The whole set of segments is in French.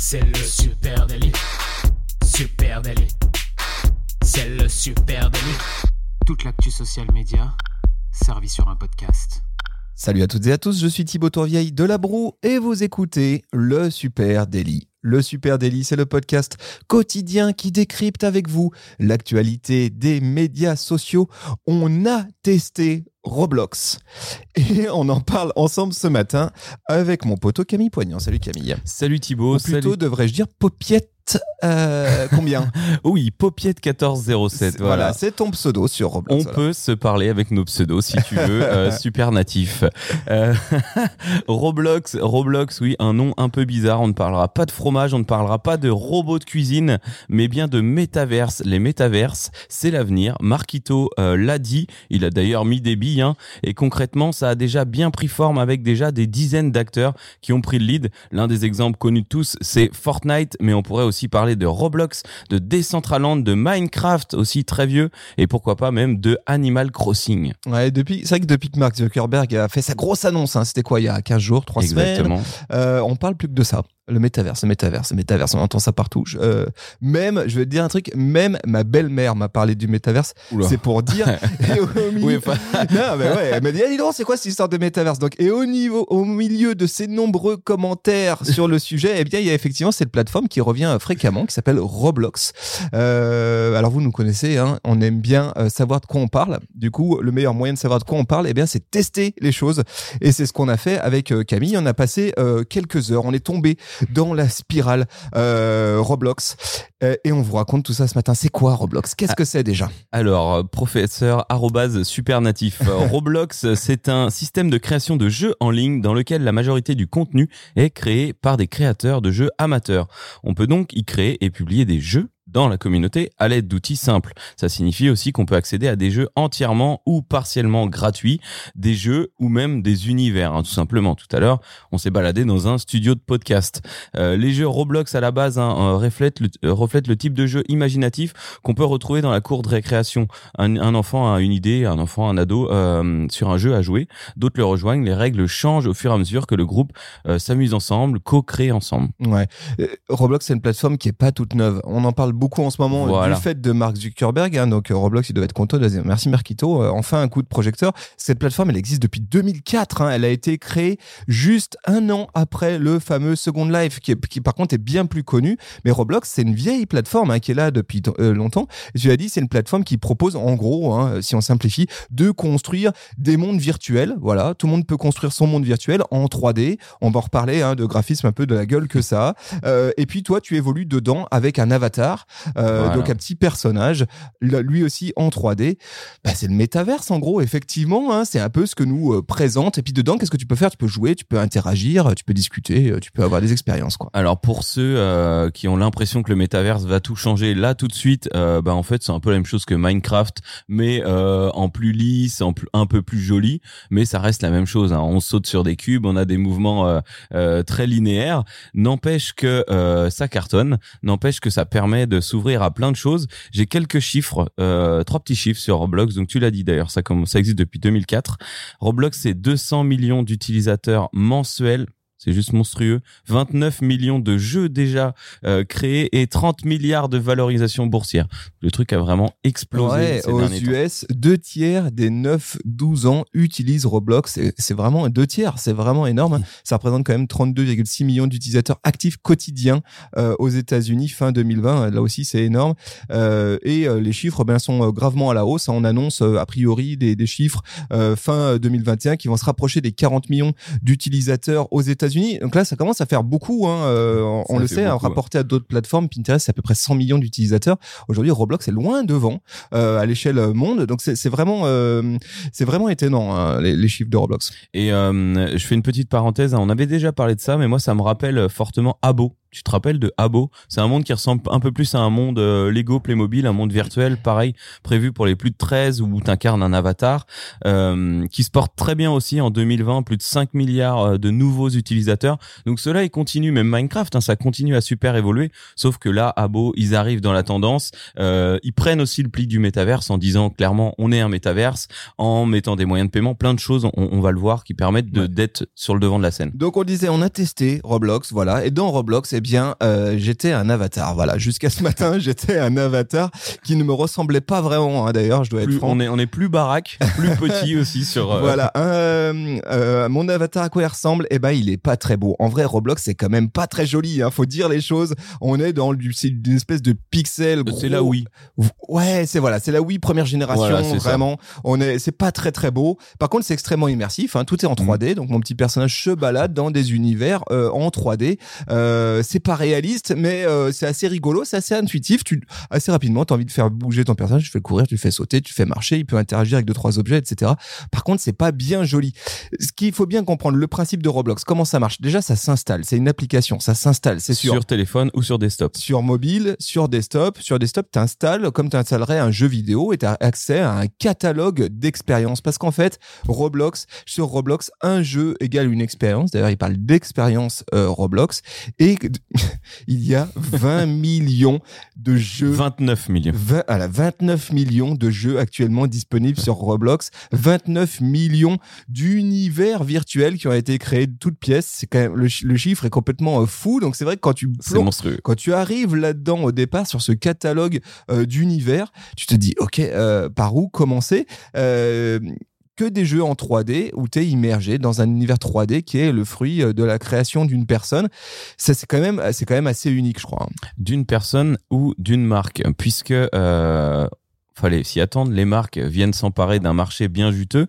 C'est le super délit. Super délit. C'est le super délit. Toute l'actu social média servie sur un podcast. Salut à toutes et à tous, je suis Thibaut Tourvieille de La Broue et vous écoutez le Super Daily. Le Super Daily, c'est le podcast quotidien qui décrypte avec vous l'actualité des médias sociaux. On a testé Roblox et on en parle ensemble ce matin avec mon poteau Camille Poignant. Salut Camille. Salut Thibaut. Ou plutôt devrais-je dire Popiette euh, combien? Oui, Popiette 1407. Voilà, c'est ton pseudo sur Roblox. On peut se parler avec nos pseudos si tu veux, euh, super natif. Euh, Roblox, Roblox, oui, un nom un peu bizarre. On ne parlera pas de fromage, on ne parlera pas de robots de cuisine, mais bien de métaverse. Les métaverses, c'est l'avenir. Marquito l'a dit. Il a d'ailleurs mis des billes. Hein, et concrètement, ça a déjà bien pris forme avec déjà des dizaines d'acteurs qui ont pris le lead. L'un des exemples connus de tous, c'est Fortnite, mais on pourrait aussi parler de Roblox, de Decentraland, de Minecraft aussi très vieux et pourquoi pas même de Animal Crossing. Ouais, depuis, c'est vrai que depuis que Mark Zuckerberg a fait sa grosse annonce, hein, c'était quoi il y a 15 jours, 3 Exactement. semaines, euh, on parle plus que de ça. Le métaverse, le métaverse, le métaverse, on entend ça partout. Euh, même, je vais te dire un truc, même ma belle-mère m'a parlé du métaverse. C'est pour dire. et au milieu, oui, non, mais ouais, elle m'a dit, ah, dis donc, c'est quoi cette histoire de métaverse? Donc, et au niveau, au milieu de ces nombreux commentaires sur le sujet, eh bien, il y a effectivement cette plateforme qui revient fréquemment, qui s'appelle Roblox. Euh, alors, vous nous connaissez, hein, on aime bien euh, savoir de quoi on parle. Du coup, le meilleur moyen de savoir de quoi on parle, eh bien, c'est tester les choses. Et c'est ce qu'on a fait avec euh, Camille. On a passé euh, quelques heures. On est tombé dans la spirale euh, Roblox. Euh, et on vous raconte tout ça ce matin. C'est quoi Roblox? Qu'est-ce que c'est déjà? Alors, euh, professeur arrobase supernatif. Roblox, c'est un système de création de jeux en ligne dans lequel la majorité du contenu est créé par des créateurs de jeux amateurs. On peut donc y créer et publier des jeux dans la communauté à l'aide d'outils simples. Ça signifie aussi qu'on peut accéder à des jeux entièrement ou partiellement gratuits, des jeux ou même des univers, hein, tout simplement. Tout à l'heure, on s'est baladé dans un studio de podcast. Euh, les jeux Roblox à la base hein, euh, reflètent, le, euh, reflètent le type de jeu imaginatif qu'on peut retrouver dans la cour de récréation. Un, un, enfant a une idée, un enfant, un ado euh, sur un jeu à jouer, d'autres le rejoignent. Les règles changent au fur et à mesure que le groupe euh, s'amuse ensemble, co-crée ensemble. Ouais, Roblox c'est une plateforme qui est pas toute neuve. On en parle beaucoup en ce moment voilà. du fait de Mark Zuckerberg. Hein, donc Roblox, il doit être content. Merci Marquito. Euh, enfin un coup de projecteur. Cette plateforme, elle existe depuis 2004. Hein, elle a été créée juste un an après le fameux Second Life, qui, est, qui par contre est bien plus connu. Mais Roblox, c'est une vieille plateforme hein, qui est là depuis euh, longtemps. Et tu l'as dit, c'est une plateforme qui propose en gros, hein, si on simplifie, de construire des mondes virtuels. Voilà, tout le monde peut construire son monde virtuel en 3D. On va en reparler hein, de graphisme un peu de la gueule que ça. Euh, et puis toi, tu évolues dedans avec un avatar. Euh, voilà. Donc un petit personnage, lui aussi en 3D. Bah, c'est le métaverse en gros, effectivement. Hein, c'est un peu ce que nous euh, présente. Et puis dedans, qu'est-ce que tu peux faire? Tu peux jouer, tu peux interagir, tu peux discuter, euh, tu peux avoir des expériences. Quoi. Alors pour ceux euh, qui ont l'impression que le métaverse va tout changer là tout de suite, bah en fait c'est un peu la même chose que Minecraft, mais en plus lisse, en plus, un peu plus joli, mais ça reste la même chose. Hein. On saute sur des cubes, on a des mouvements très linéaires. N'empêche que ça cartonne, n'empêche que ça permet de s'ouvrir à plein de choses. J'ai quelques chiffres, euh, trois petits chiffres sur Roblox. Donc tu l'as dit d'ailleurs, ça, ça existe depuis 2004. Roblox, c'est 200 millions d'utilisateurs mensuels c'est juste monstrueux. 29 millions de jeux déjà euh, créés et 30 milliards de valorisation boursière. Le truc a vraiment explosé. Ouais, ces aux US, deux tiers des 9-12 ans utilisent Roblox. C'est vraiment deux tiers, c'est vraiment énorme. Ça représente quand même 32,6 millions d'utilisateurs actifs quotidiens euh, aux États-Unis fin 2020. Là aussi, c'est énorme. Euh, et euh, les chiffres ben, sont gravement à la hausse. On annonce a priori des, des chiffres fin 2021 qui vont se rapprocher des 40 millions d'utilisateurs aux États-Unis États-Unis. Donc là, ça commence à faire beaucoup. Hein, euh, on le sait, hein, beaucoup, rapporté à d'autres plateformes. Pinterest, c'est à peu près 100 millions d'utilisateurs. Aujourd'hui, Roblox est loin devant euh, à l'échelle monde. Donc c'est vraiment, euh, c'est vraiment étonnant hein, les, les chiffres de Roblox. Et euh, je fais une petite parenthèse. On avait déjà parlé de ça, mais moi, ça me rappelle fortement Abo. Tu te rappelles de Abo? C'est un monde qui ressemble un peu plus à un monde euh, Lego Playmobil, un monde virtuel, pareil, prévu pour les plus de 13 où tu incarnes un avatar, euh, qui se porte très bien aussi en 2020, plus de 5 milliards euh, de nouveaux utilisateurs. Donc cela, il continue, même Minecraft, hein, ça continue à super évoluer, sauf que là, Abo, ils arrivent dans la tendance, euh, ils prennent aussi le pli du métaverse en disant clairement, on est un métaverse, en mettant des moyens de paiement, plein de choses, on, on va le voir, qui permettent de Ouais. d'être sur le devant de la scène. Donc on disait, on a testé Roblox, voilà. Et dans Roblox, eh bien, euh, j'étais un avatar. Voilà, jusqu'à ce matin, j'étais un avatar qui ne me ressemblait pas vraiment. hein, D'ailleurs, je dois être franc. on est on est plus baraque, plus petit aussi sur. euh, Voilà, euh, euh, mon avatar à quoi il ressemble Eh ben, il est pas très beau. En vrai, Roblox c'est quand même pas très joli. Hein, faut dire les choses. On est dans du, c'est une espèce de pixel. C'est la Wii. Ouais, c'est voilà, c'est la Wii première génération. Voilà, ça. vraiment, on est, c'est pas très très beau. Par contre, c'est extrêmement immersif. Hein, tout est en Mm. 3D, donc mon petit personnage se balade dans des univers en 3D. Euh, c'est pas réaliste, mais euh, c'est assez rigolo, c'est assez intuitif. Tu assez rapidement, t'as envie de faire bouger ton personnage. Tu fais courir, tu fais sauter, tu fais marcher. Il peut interagir avec deux trois objets, etc. Par contre, c'est pas bien joli. Ce qu'il faut bien comprendre, le principe de Roblox, comment ça marche? Déjà, ça s'installe. C'est une application, ça s'installe. C'est sûr sur téléphone ou sur desktop. sur mobile, sur desktop. Sur desktop, tu installes comme tu installerais un jeu vidéo et tu as accès à un catalogue d'expériences. Parce qu'en fait, Roblox, sur Roblox, un jeu égale une expérience. D'ailleurs, il parle d'expérience euh, Roblox. Et il y a 20 millions de jeux 29 millions. 20, à la 29 millions de jeux actuellement disponibles sur Roblox, 29 millions d'univers virtuels qui ont été créés de toutes pièces. C'est quand même le, chi- le chiffre est complètement euh, fou. Donc c'est vrai que quand tu plonges- monstrueux. quand tu arrives là-dedans au départ sur ce catalogue euh, d'univers, tu te dis ok euh, par où commencer? Euh, que des jeux en 3D où tu es immergé dans un univers 3D qui est le fruit euh, de la création d'une personne. Ça c'est quand même c'est quand même assez unique je crois. hein. d'une personne ou d'une marque, puisque euh, fallait s'y attendre. Les marques viennent s'emparer d'un marché bien juteux.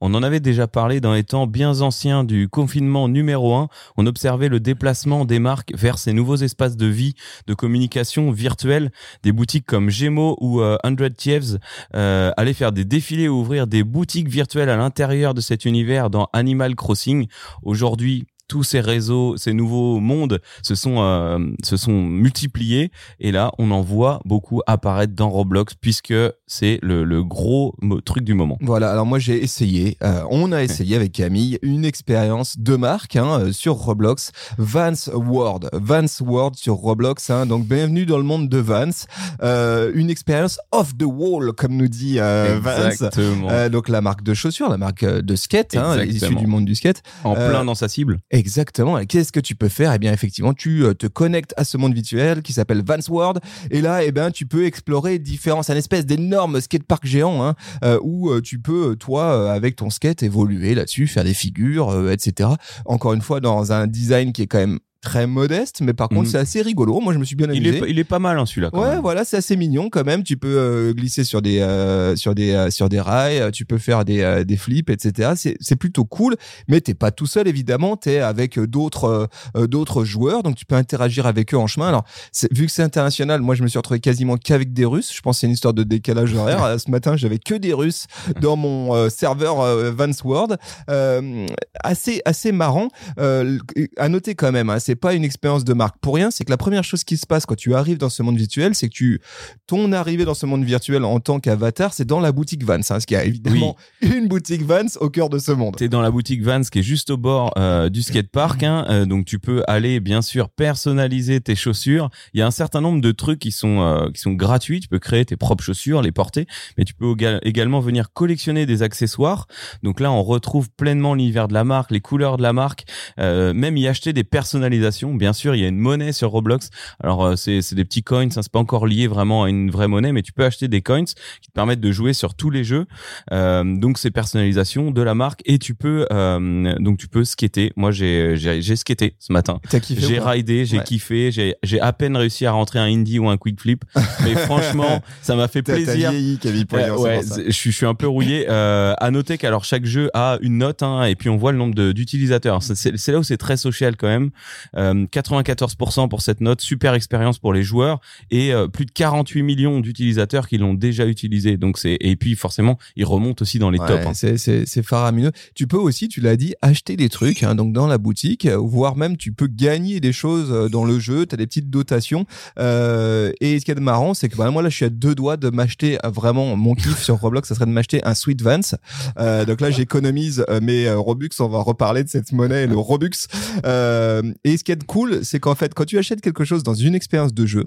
On en avait déjà parlé dans les temps bien anciens du confinement numéro 1. On observait le déplacement des marques vers ces nouveaux espaces de vie, de communication virtuelle. Des boutiques comme Gemo ou euh, 100 Thieves euh, allaient faire des défilés ou ouvrir des boutiques virtuelles à l'intérieur de cet univers dans Animal Crossing. Aujourd'hui, tous ces réseaux, ces nouveaux mondes se sont euh, se sont multipliés et là on en voit beaucoup apparaître dans Roblox puisque c'est le, le gros truc du moment. Voilà, alors moi j'ai essayé, euh, on a essayé avec Camille une expérience de marque hein, euh, sur Roblox, Vance World, Vance World sur Roblox, hein, donc bienvenue dans le monde de Vance, euh, une expérience off the wall comme nous dit Vance. Donc la marque de chaussures, la marque de skate, hein, issue du monde du skate. en plein dans sa cible. Exactement. Qu'est-ce que tu peux faire? Eh bien, effectivement, tu euh, te connectes à ce monde virtuel qui s'appelle Vance World. Et là, eh ben, tu peux explorer différents, c'est un espèce d'énorme skatepark géant, hein, euh, où euh, tu peux, toi, avec ton skate, évoluer là-dessus, faire des figures, etc. Encore une fois, dans un design qui est quand même très modeste, mais par contre, Mhm. c'est assez rigolo. Moi, je me suis bien Il amusé. est, il est pas mal hein, celui-là. Ouais, même. voilà, c'est assez mignon quand même. Tu peux euh, glisser sur des euh, sur des euh, sur des rails, euh, tu peux faire des euh, des flips, etc. C'est c'est plutôt cool. Mais t'es pas tout seul évidemment. T'es avec euh, d'autres d'autres joueurs, donc tu peux interagir avec eux en chemin. Alors vu que c'est international, moi je me suis retrouvé quasiment qu'avec des Russes. Je pense que c'est une histoire de décalage horaire. Ce matin, j'avais que des Russes dans mon serveur Vance World. Euh, assez assez marrant. Euh, à noter quand même, hein, c'est pas une expérience de marque pour rien. C'est que la première chose qui se passe quand tu arrives dans ce monde virtuel, c'est que tu ton arrivée dans ce monde virtuel en tant qu'avatar, c'est dans la boutique Vans. Hein, parce qu'il y a évidemment une boutique Vans au cœur de ce monde. T'es dans la boutique Vans qui est juste au bord euh, du skatepark, hein, euh, donc tu peux aller bien sûr personnaliser tes chaussures. Il y a un certain nombre de trucs qui sont euh, qui sont gratuits. Tu peux créer tes propres chaussures, les porter, mais tu peux éga- également venir collectionner des accessoires. Donc là, on retrouve pleinement l'univers de la marque, les couleurs de la marque, même y acheter des personnalisations. Bien sûr, il y a une monnaie sur Roblox. Alors euh, c'est c'est des petits coins, hein, c'est pas encore lié vraiment à une vraie monnaie, mais tu peux acheter des coins qui te permettent de jouer sur tous les jeux. Euh, donc c'est personnalisation de la marque et tu peux euh, donc tu peux skater. Moi j'ai j'ai skaté ce matin. J'ai ridé, j'ai Ouais. kiffé, j'ai j'ai à peine réussi à rentrer un indie ou un quick flip, mais franchement ça m'a fait plaisir. vieilli, Camille Poignon, Euh, ouais, je suis, je suis un peu rouillé. Euh, à noter qu'alors chaque jeu a une note hein, et puis on voit le nombre d'utilisateurs. C'est là où c'est très social quand même. Euh, 94% pour cette note, super expérience pour les joueurs et euh, plus de 48 millions d'utilisateurs qui l'ont déjà utilisé. Donc c'est et puis forcément il remonte aussi dans les Ouais, tops. hein. c'est- C'est c'est faramineux. Tu peux aussi, tu l'as dit, acheter des trucs hein, donc dans la boutique, euh, voire même tu peux gagner des choses euh, dans le jeu. Tu as des petites dotations. Euh, et ce qui est marrant, c'est que bah, moi là, je suis à deux doigts de m'acheter euh, vraiment mon kiff sur Roblox, ça serait de m'acheter un Sweet Vans. Euh, donc là, j'économise euh, mes euh, Robux. On va reparler de cette monnaie, le Robux. Euh, et ce qui est cool, c'est qu'en fait, quand tu achètes quelque chose dans une expérience de jeu,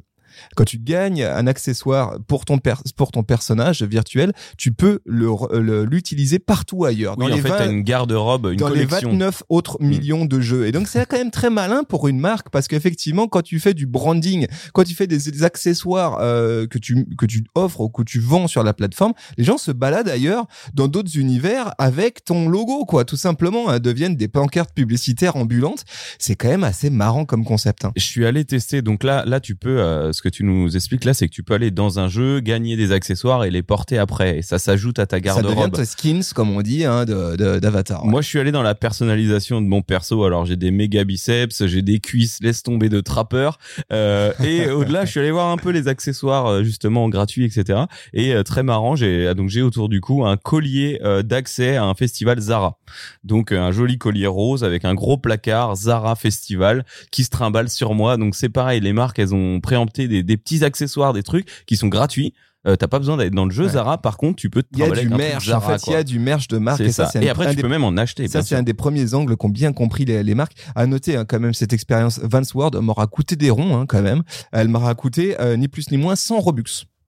Quand tu gagnes un accessoire pour ton per- pour ton personnage virtuel, tu peux le le- l'utiliser partout ailleurs. Oui, en fait, 20 t'as une garde-robe, une dans les collection. 29 autres Mm. millions de jeux. Et donc c'est quand même très malin pour une marque parce qu'effectivement quand tu fais du branding, quand tu fais des, des accessoires euh, que tu que tu offres ou que tu vends sur la plateforme, les gens se baladent ailleurs dans d'autres univers avec ton logo quoi, tout simplement, hein, deviennent des pancartes publicitaires ambulantes. C'est quand même assez marrant comme concept. hein. Je suis allé tester. Donc là, là, tu peux. euh, ce que tu nous expliques là, c'est que tu peux aller dans un jeu, gagner des accessoires et les porter après. Et ça s'ajoute à ta Ça devient garde-robe. tes skins comme on dit hein, d'avatar. Moi, je suis allé dans la personnalisation de mon perso. Alors, j'ai des méga biceps, j'ai des cuisses, laisse tomber de trappeur. Euh, et au-delà, je suis allé voir un peu les accessoires euh, justement gratuits, etc. Et euh, très marrant, j'ai donc j'ai autour du cou un collier euh, d'accès à un festival Zara. Donc un joli collier rose avec un gros placard Zara Festival qui se trimballe sur moi. Donc c'est pareil, les marques elles ont préempté des, des petits accessoires, des trucs qui sont gratuits. Euh, T'as pas besoin d'être dans le jeu Ouais. Zara. Par contre, tu peux te Il y a du merch, en fait, il y a du merch de marque et ça, Et un- après, un tu des peux même en acheter. Ça, c'est un des premiers angles qu'ont bien compris les, les marques. À noter hein, quand même cette expérience Vans World m'aura coûté des ronds hein, quand même. Elle m'aura coûté euh, ni plus ni moins 100 Robux.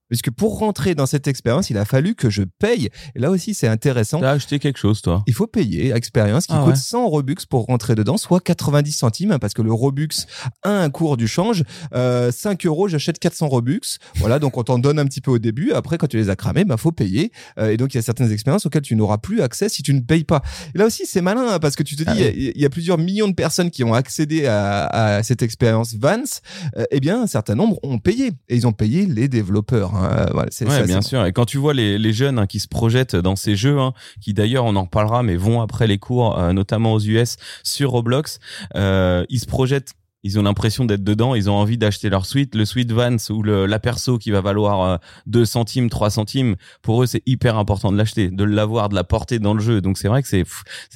Puisque pour rentrer dans cette expérience, il a fallu que je paye. Et là aussi, c'est intéressant. T'as acheté quelque chose, toi Il faut payer expérience qui Ah coûte ouais. 100 Robux pour rentrer dedans, soit 90 centimes, hein, parce que le Robux a un cours du change. Euh, 5 euros, j'achète 400 Robux. Voilà, donc on t'en donne un petit peu au début. Après, quand tu les as cramés, bah faut payer. Euh, et donc il y a certaines expériences auxquelles tu n'auras plus accès si tu ne payes pas. Et là aussi, c'est malin hein, parce que tu te dis, Ah il y a- il y, a plusieurs millions de personnes qui ont accédé à, à cette expérience Vance. Euh, eh bien, un certain nombre ont payé et ils ont payé les développeurs. Voilà, c'est Ouais, ça, bien sûr. Et quand tu vois les, les jeunes hein, qui se projettent dans ces jeux, hein, qui d'ailleurs on en reparlera, mais vont après les cours, euh, notamment aux US sur Roblox, euh, ils se projettent. Ils ont l'impression d'être dedans, ils ont envie d'acheter leur suite, le suite Vans ou le, la perso qui va valoir euh, 2 centimes, 3 centimes. Pour eux, c'est hyper important de l'acheter, de l'avoir, de la porter dans le jeu. Donc c'est vrai que c'est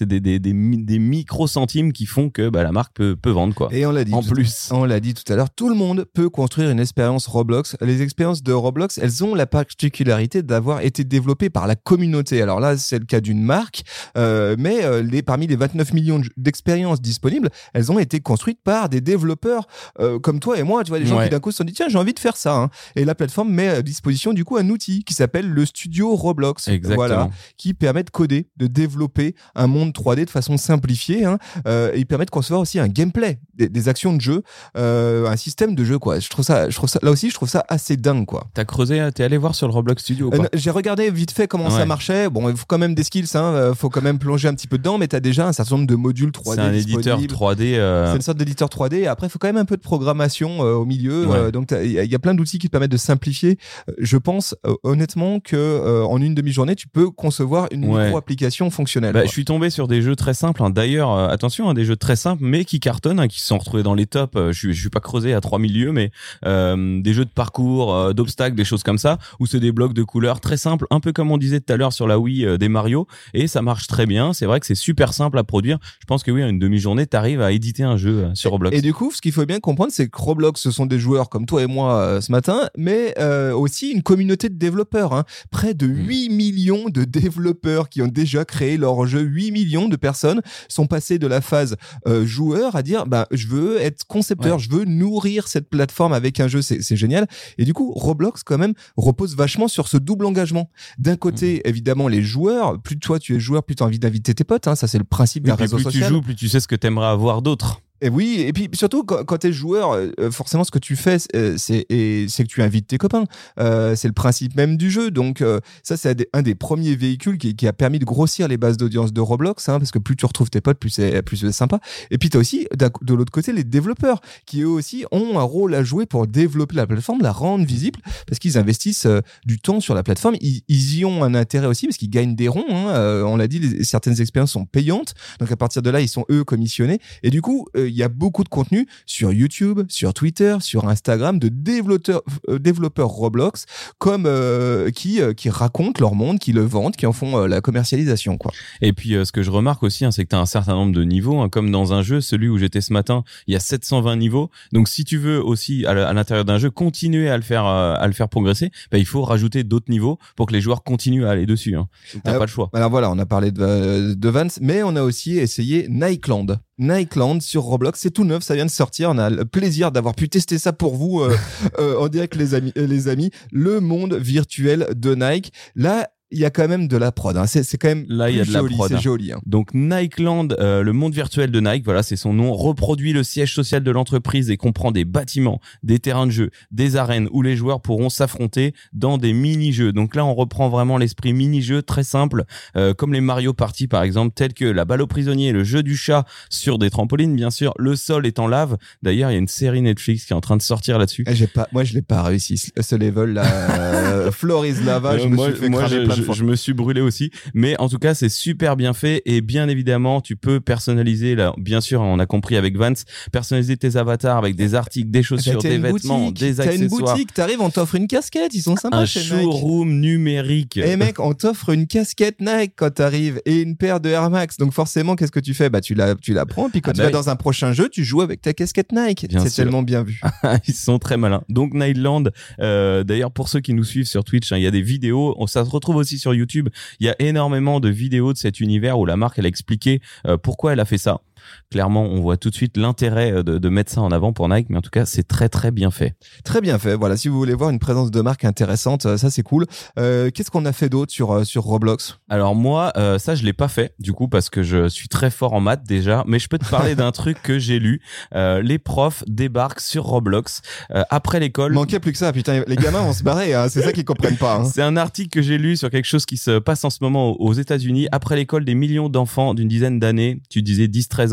des, des, des, mi- des micro centimes qui font que bah, la marque peut, peut vendre quoi. Et on l'a dit. En tout- plus. On l'a dit tout à l'heure, tout le monde peut construire une expérience Roblox. Les expériences de Roblox, elles ont la particularité d'avoir été développées par la communauté. Alors là, c'est le cas d'une marque, euh, mais euh, les, parmi les 29 millions de- d'expériences disponibles, elles ont été construites par des développeurs euh, comme toi et moi. Tu vois, des gens Ouais. qui d'un coup se sont dit tiens, j'ai envie de faire ça. hein. Et la plateforme met à disposition du coup un outil qui s'appelle le Studio Roblox. Exactement. Voilà qui permet de coder, de développer un monde 3D de façon simplifiée. Hein. Euh, et il permet de concevoir aussi un gameplay, des, des actions de jeu, euh, un système de jeu. Quoi. Je trouve ça, je trouve ça, là aussi, je trouve ça assez dingue. Quoi. T'as creusé, euh, t'es allé voir sur le Roblox Studio J'ai regardé vite fait comment ça marchait. Bon, il faut quand même des skills, hein. faut quand même plonger un petit peu dedans, mais tu as déjà un certain nombre de modules 3D. C'est un éditeur disponibles. 3D. euh, C'est une sorte d'éditeur 3D. Après, il faut quand même un peu de programmation euh, au milieu. Ouais. Euh, donc, il y, y a plein d'outils qui te permettent de simplifier. Euh, je pense euh, honnêtement que euh, en une demi-journée, tu peux concevoir une Ouais. micro-application fonctionnelle. Bah, je suis tombé sur des jeux très simples. hein. D'ailleurs, euh, attention, hein, des jeux très simples, mais qui cartonnent, hein, qui se sont retrouvés dans les tops. Euh, je, je suis pas creusé à 3000 lieux, mais euh, des jeux de parcours, euh, d'obstacles, des choses comme ça, où c'est des blocs de couleurs très simples, un peu comme on disait tout à l'heure sur la Wii euh, des Mario, et ça marche très bien. C'est vrai que c'est super simple à produire. Je pense que oui, en une demi-journée, t'arrives à éditer un jeu euh, sur Roblox. Et du coup, ce qu'il faut bien comprendre, c'est que Roblox, ce sont des joueurs comme toi et moi euh, ce matin, mais euh, aussi une communauté de développeurs. Hein. Près de Mm. 8 millions de développeurs qui ont déjà créé leur jeu. 8 millions de personnes sont passées de la phase euh, joueur à dire, bah, je veux être concepteur, Ouais. je veux nourrir cette plateforme avec un jeu, c'est génial. Et du coup, Roblox, quand même, repose vachement sur ce double engagement. D'un côté, Mm. évidemment, les joueurs, plus toi tu es joueur, plus tu as envie d'inviter tes potes. Hein. Ça, c'est le principe Oui, d'un réseau plus social. tu joues, plus tu sais ce que t'aimerais avoir d'autre. Et oui, et puis surtout quand, tu es joueur, euh, forcément ce que tu fais, euh, c'est c'est que tu invites tes copains. Euh, c'est le principe même du jeu. Donc euh, ça, c'est un des- premiers véhicules qui, a permis de grossir les bases d'audience de Roblox, hein, parce que plus tu retrouves tes potes, plus c'est sympa. Et puis tu as aussi de l'autre côté les développeurs qui eux aussi ont un rôle à jouer pour développer la plateforme, la rendre visible, parce qu'ils investissent euh, du temps sur la plateforme. Ils, y ont un intérêt aussi parce qu'ils gagnent des ronds. Hein. Euh, on l'a dit, certaines expériences sont payantes, donc à partir de là, ils sont eux commissionnés. Et du coup, euh, il y a beaucoup de contenu sur YouTube, sur Twitter, sur Instagram de développeurs, euh, développeurs Roblox comme euh, qui euh, qui racontent leur monde, qui le vendent, qui en font la commercialisation quoi. Et puis, ce que je remarque aussi, hein, c'est que tu as un certain nombre de niveaux. hein, comme dans un jeu, celui où j'étais ce matin, il y a 720 niveaux. Donc, si tu veux aussi, à l'intérieur d'un jeu, continuer à le faire, à le faire progresser, bah, il faut rajouter d'autres niveaux pour que les joueurs continuent à aller dessus. Hein. T'as Euh, pas le choix. Alors voilà, on a parlé de, de Vance, mais on a aussi essayé Nikeland. Nikeland sur Roblox. C'est tout neuf, ça vient de sortir. On a le plaisir d'avoir pu tester ça pour vous euh, euh, en direct, les amis. euh, les amis, le monde virtuel de Nike. Là, il y a quand même de la prod. hein. C'est c'est quand même Là, il y a de la prod, C'est hein. joli. hein. Donc Nikeland, euh, le monde virtuel de Nike, voilà, c'est son nom, reproduit le siège social de l'entreprise et comprend des bâtiments, des terrains de jeu, des arènes où les joueurs pourront s'affronter dans des mini-jeux. Donc là, on reprend vraiment l'esprit mini-jeu très simple, euh, comme les Mario Party par exemple, tels que la balle au prisonnier, le jeu du chat sur des trampolines, bien sûr, le sol est en lave. D'ailleurs, il y a une série Netflix qui est en train de sortir là-dessus. Eh, J'ai pas, moi, je l'ai pas réussi. Ce level là, euh, Floor is lava. Je Euh, me moi, suis fait moi, cramer je, plein de je- me suis brûlé aussi. Mais en tout cas, c'est super bien fait. Et bien évidemment, tu peux personnaliser, là, bien sûr, on a compris avec Vance, personnaliser tes avatars avec des articles, des Bah, chaussures, t'as des une vêtements, boutique, des T'as une accessoires. boutique, t'arrives, on t'offre une casquette. Ils sont sympas Un chez Nike. showroom numérique. Eh mec, on t'offre une casquette Nike quand t'arrives et une paire de Air Max. Donc forcément, qu'est-ce que tu fais? Bah tu la, tu la prends. Puis quand Ah tu bah vas dans un prochain jeu, tu joues avec ta casquette Nike. C'est tellement bien vu. Ils sont très malins. Donc Nightland, euh, d'ailleurs pour ceux qui nous suivent sur Twitch, hein, il y a des vidéos, on- ça se retrouve aussi sur YouTube. Il y a énormément de vidéos de cet univers où la marque elle a expliqué euh, pourquoi elle a fait ça. Clairement, on voit tout de suite l'intérêt euh, de, de mettre ça en avant pour Nike, mais en tout cas, c'est très très bien fait. Très bien fait. Voilà, si vous voulez voir une présence de marque intéressante, euh, ça c'est cool. Euh, Qu'est-ce qu'on a fait d'autre sur sur Roblox? Alors moi, euh, ça je l'ai pas fait du coup parce que je suis très fort en maths déjà, mais je peux te parler d'un truc que j'ai lu. Euh, les profs débarquent sur Roblox après l'école. Manquait plus que ça. Putain, les gamins vont se barrer. Hein. C'est ça qu'ils comprennent pas. Hein. C'est un article que j'ai lu sur quelque chose qui se passe en ce moment aux aux États-Unis. Après l'école, des millions d'enfants d'une dizaine d'années, tu disais 10-13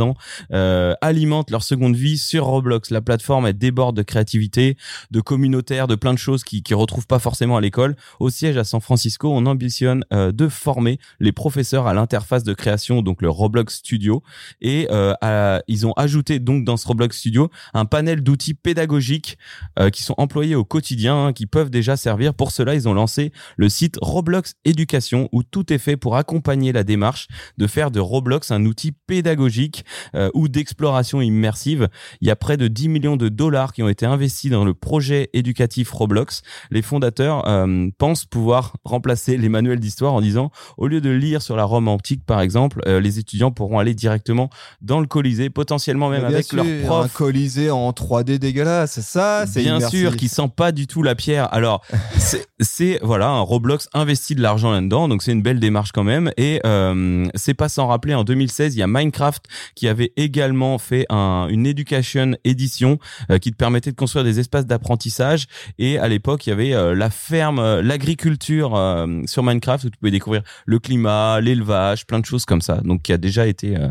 euh, alimentent leur seconde vie sur Roblox. La plateforme, elle déborde de créativité, de communautaire, de plein de choses qui qui retrouvent pas forcément à l'école. Au siège à San Francisco, on ambitionne euh, de former les professeurs à l'interface de création, donc le Roblox Studio. Et euh, ils ont ajouté donc dans ce Roblox Studio un panel d'outils pédagogiques euh, qui sont employés au quotidien, hein, qui peuvent déjà servir. Pour cela, ils ont lancé le site Roblox Éducation où tout est fait pour accompagner la démarche de faire de Roblox un outil pédagogique euh, ou d'exploration immersive. Il y a près de 10 millions de dollars qui ont été investis dans le projet éducatif Roblox. Les fondateurs euh, pensent pouvoir remplacer les manuels d'histoire en disant au lieu de lire sur la Rome antique par exemple, euh, les étudiants pourront aller directement dans le Colisée, potentiellement même avec sûr, leur Un prof colisée en 3D dégueulasse. C'est ça. C'est bien immersif. sûr, qui sent pas du tout la pierre. Alors, c'est- c'est voilà, un Roblox investit de l'argent là-dedans, donc c'est une belle démarche quand même. Et euh, c'est pas sans rappeler, en 2016, il y a Minecraft qui avait également fait un, une education édition euh, qui te permettait de construire des espaces d'apprentissage. Et à l'époque, il y avait euh, la ferme, euh, l'agriculture euh, sur Minecraft où tu pouvais découvrir le climat, l'élevage, plein de choses comme ça. Donc, qui a déjà été euh,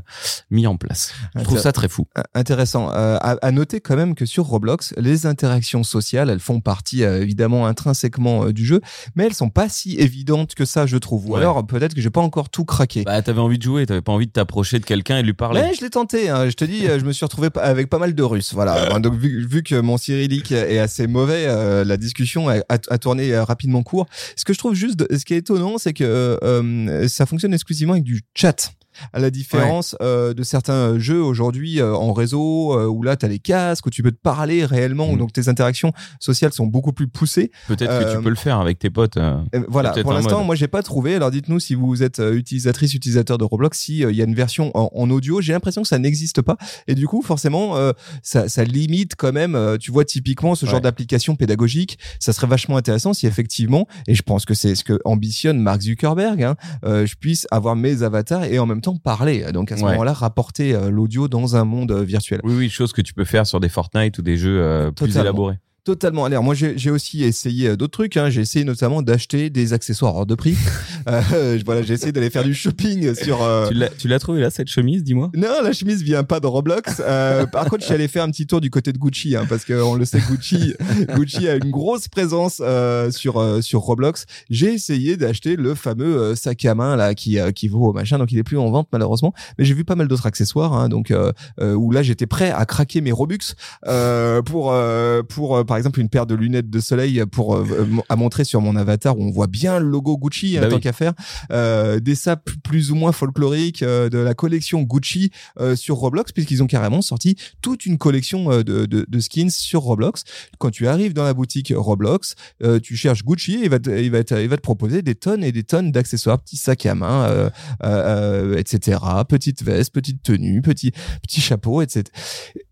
mis en place. Je trouve ça très fou. Intéressant. Euh, à, à noter quand même que sur Roblox, les interactions sociales, elles font partie évidemment intrinsèquement du jeu, mais elles sont pas si évidentes que ça, je trouve. Ou Ouais. alors peut-être que j'ai pas encore tout craqué. Bah, t'avais envie de jouer, t'avais pas envie de t'approcher de quelqu'un et de lui parler. Je l'ai tenté. hein. Je te dis, euh, je me suis retrouvé avec pas mal de Russes. Voilà. Enfin, Donc vu, vu que mon cyrillique est assez mauvais, euh, la discussion a, a- a tourné euh, rapidement court. Ce que je trouve juste, ce qui est étonnant, c'est que euh, euh, ça fonctionne exclusivement avec du chat. À la différence euh, de certains jeux aujourd'hui euh, en réseau euh, où là tu as les casques où tu peux te parler réellement où Mm. donc tes interactions sociales sont beaucoup plus poussées. Peut-être que Euh, tu peux le faire avec tes potes. euh. Euh, voilà, pour l'instant, moi j'ai pas trouvé. Alors dites-nous si vous êtes euh, utilisatrice, utilisateur de Roblox, si euh, il y a une version en, en audio. J'ai l'impression que ça n'existe pas. Et du coup, forcément, euh, ça, ça limite quand même. euh, tu vois, typiquement ce genre Ouais. d'application pédagogique, ça serait vachement intéressant si effectivement, et je pense que c'est ce que ambitionne Mark Zuckerberg, hein, euh, je puisse avoir mes avatars et en même temps parler. Donc à ce Ouais. moment-là, rapporter euh, l'audio dans un monde euh, virtuel. Oui, oui, chose que tu peux faire sur des Fortnite ou des jeux euh, plus Totalement. élaborés. Totalement. Alors moi j'ai aussi essayé euh, d'autres trucs. Hein. J'ai essayé notamment d'acheter des accessoires hors de prix. euh, voilà, j'ai essayé d'aller faire du shopping sur. euh, Tu l'as- trouvé là, cette chemise, dis-moi? Non, la chemise vient pas de Roblox. Euh, par contre, je suis allé faire un petit tour du côté de Gucci, hein, parce qu'on le sait, Gucci, Gucci a une grosse présence euh, sur euh, sur Roblox. J'ai essayé d'acheter le fameux sac à main là qui euh, qui vaut machin, donc il est plus en vente malheureusement. Mais j'ai vu pas mal d'autres accessoires, hein, donc où là j'étais prêt à craquer mes Robux euh, pour euh, pour par exemple une paire de lunettes de soleil pour euh, m- à montrer sur mon avatar où on voit bien le logo Gucci Bah en tant oui. qu'à faire. Euh, des sapes plus ou moins folkloriques euh, de la collection Gucci euh, sur Roblox puisqu'ils ont carrément sorti toute une collection euh, de, de, de skins sur Roblox. Quand tu arrives dans la boutique Roblox, euh, tu cherches Gucci et il va te, il va te, il va te proposer des tonnes et des tonnes d'accessoires, petits sacs à main, euh, euh, euh, etc. Petite veste, petite tenue, petit petit chapeau, etc.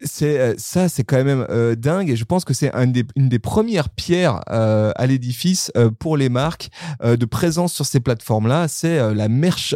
C'est euh, ça, c'est quand même euh, dingue et je pense que c'est un des, une des premières pierres euh, à l'édifice euh, pour les marques euh, de présence sur ces plateformes-là. C'est euh, la merch,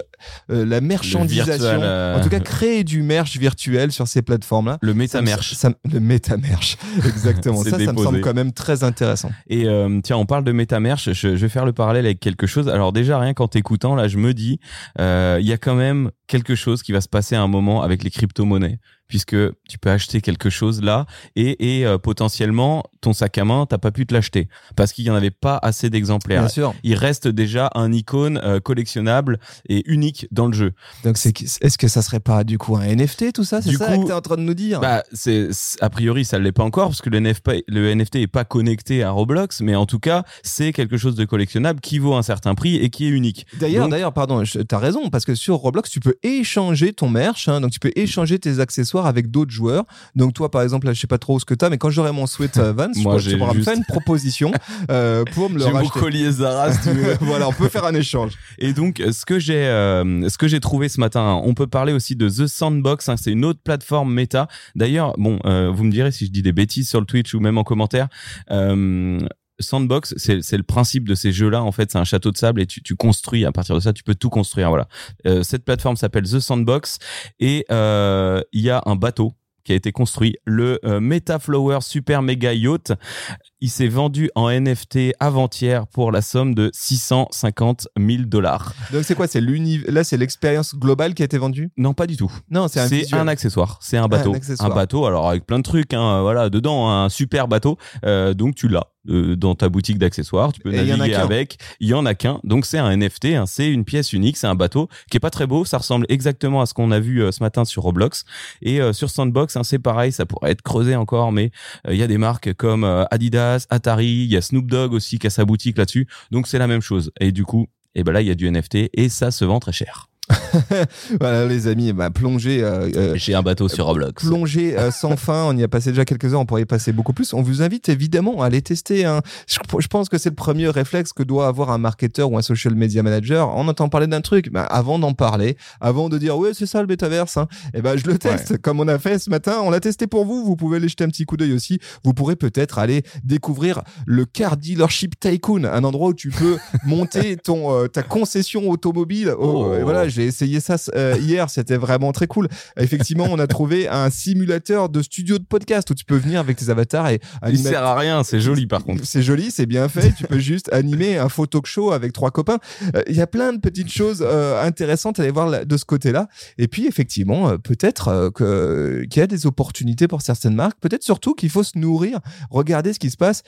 euh, la merchandisation. En tout cas, créer du merch virtuel sur ces plateformes-là. Le Ça me- métamerch. ça me- le métamerch, exactement. Ça, ça me semble quand même très intéressant. Et euh, tiens, on parle de métamerch. Je, je vais faire le parallèle avec quelque chose. Alors déjà, rien qu'en t'écoutant, là, je me dis, euh, il y a quand même quelque chose qui va se passer à un moment avec les crypto-monnaies, puisque tu peux acheter quelque chose là et, et euh, potentiellement ton sac à main, t'as pas pu te l'acheter parce qu'il y en avait pas assez d'exemplaires. Bien sûr. Il reste déjà un icône euh, collectionnable et unique dans le jeu. Donc, c'est, est-ce que ça serait pas du coup un NFT tout ça C'est ça coup, que t'es en train de nous dire? Bah, c'est a priori ça l'est pas encore parce que le NFT, le NFT est pas connecté à Roblox, mais en tout cas c'est quelque chose de collectionnable qui vaut un certain prix et qui est unique. D'ailleurs, d'ailleurs, pardon, t'as raison, parce que sur Roblox, tu peux échanger ton merch, hein, donc tu peux échanger tes accessoires avec d'autres joueurs. Donc toi, par exemple, là, je sais pas trop ce que t'as, mais quand j'aurai mon sweat euh, Vans, je Moi, j'ai pourras me faire une proposition euh, pour me le J'ai mon racheter. collier Zara, si tu veux. voilà, on peut faire un échange. Et donc, ce que j'ai, euh, ce que j'ai trouvé ce matin, hein, on peut parler aussi de The Sandbox. hein, c'est une autre plateforme méta. D'ailleurs, bon, euh, vous me direz si je dis des bêtises sur le Twitch ou même en commentaire. Sandbox, c'est le principe de ces jeux-là. En fait, c'est un château de sable et tu, tu construis à partir de ça. Tu peux tout construire. Voilà. Euh, cette plateforme s'appelle The Sandbox et euh, il y a un bateau qui a été construit, le euh, Metaflower Super Mega Yacht. Il s'est vendu en NFT avant-hier pour la somme de 650 000 dollars. Donc c'est quoi? C'est. Là, c'est l'expérience globale qui a été vendue? Non, pas du tout. Non, c'est un accessoire. C'est un bateau. Un bateau, alors avec plein de trucs, hein, voilà, dedans, un super bateau. Euh, donc tu l'as euh, dans ta boutique d'accessoires. Tu peux Et naviguer avec. Il y en a qu'un. Donc c'est un NFT. hein, c'est une pièce unique. C'est un bateau qui est pas très beau. Ça ressemble exactement à ce qu'on a vu euh, ce matin sur Roblox. Et sur Sandbox, hein, c'est pareil. Ça pourrait être creusé encore, mais il y a des marques comme euh, Atari. Il y a Snoop Dogg aussi qui a sa boutique là-dessus. Donc c'est la même chose. Et du coup, et ben là, il y a du NFT et ça se vend très cher. voilà, les amis, bah, plongez, euh, euh, J'ai un bateau sur Roblox. plongée euh, sans fin. On y a passé déjà quelques heures, on pourrait y passer beaucoup plus. On vous invite évidemment à aller tester. hein. Je, je pense que c'est le premier réflexe que doit avoir un marketeur ou un social media manager. On entend parler d'un truc, bah, avant d'en parler, avant de dire ouais c'est ça le métaverse, hein, et ben je le teste comme on a fait ce matin. On l'a testé pour vous. Vous pouvez aller jeter un petit coup d'œil aussi. Vous pourrez peut-être aller découvrir le Car Dealership Tycoon, un endroit où tu peux monter ton euh, ta concession automobile. Oh, Oh. et voilà, j'ai essayé ça euh, hier, c'était vraiment très cool. Effectivement, on a trouvé un simulateur de studio de podcast où tu peux venir avec tes avatars et Il animer. sert à rien. C'est joli par contre. C'est joli, c'est bien fait. tu peux juste animer un photo show avec trois copains. Euh, Il y a plein de petites choses euh, intéressantes à aller voir là- de ce côté-là. Et puis effectivement, peut-être que qu'il y a des opportunités pour certaines marques. Peut-être surtout qu'il faut se nourrir, regarder ce qui se passe,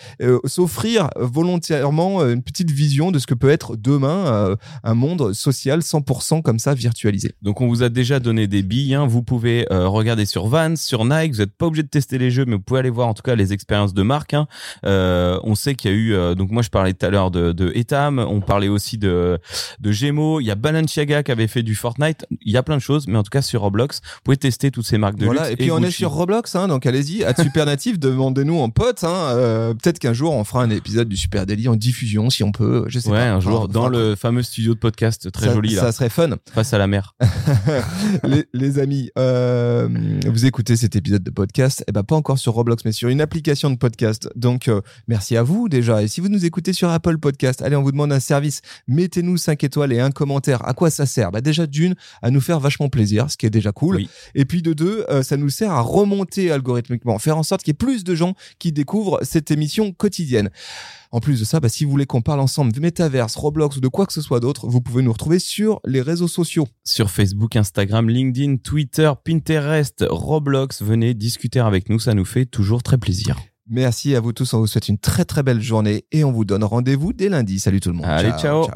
s'offrir volontairement une petite vision de ce que peut être demain un monde social 100% comme ça virtualisé. Donc on vous a déjà donné des billes. hein. Vous pouvez euh, regarder sur Vans, sur Nike. Vous n'êtes pas obligé de tester les jeux, mais vous pouvez aller voir en tout cas les expériences de marque. hein. Euh, on sait qu'il y a eu. euh, donc moi je parlais tout à l'heure de, de Etam. On parlait aussi de de. Il y a Balenciaga qui avait fait du Fortnite. Il y a plein de choses, mais en tout cas sur Roblox, vous pouvez tester toutes ces marques de voilà, luxe. et puis on est sur Roblox, hein, donc allez-y, à Supernatif, demandez-nous en pote. Hein, euh, Peut-être qu'un jour on fera un épisode du Super Daily en diffusion, si on peut. Je sais Ouais, pas. un jour dans le fameux studio de podcast très ça, joli là, Ça serait fun. Face à la mer. les, les amis, euh, vous écoutez cet épisode de podcast, et ben pas encore sur Roblox, mais sur une application de podcast. Donc euh, merci à vous déjà. Et si vous nous écoutez sur Apple Podcast, allez, on vous demande un service. Mettez-nous 5 étoiles et un commentaire. À quoi ça sert? Bah déjà d'une, à nous faire vachement plaisir, ce qui est déjà cool. Oui. Et puis de deux, euh, ça nous sert à remonter algorithmiquement, faire en sorte qu'il y ait plus de gens qui découvrent cette émission quotidienne. En plus de ça, bah, si vous voulez qu'on parle ensemble de métaverse, Roblox ou de quoi que ce soit d'autre, vous pouvez nous retrouver sur les réseaux sociaux. sur Facebook, Instagram, LinkedIn, Twitter, Pinterest, Roblox. Venez discuter avec nous, ça nous fait toujours très plaisir. Merci à vous tous, on vous souhaite une très très belle journée et on vous donne rendez-vous dès lundi. Salut tout le monde. Allez, ciao.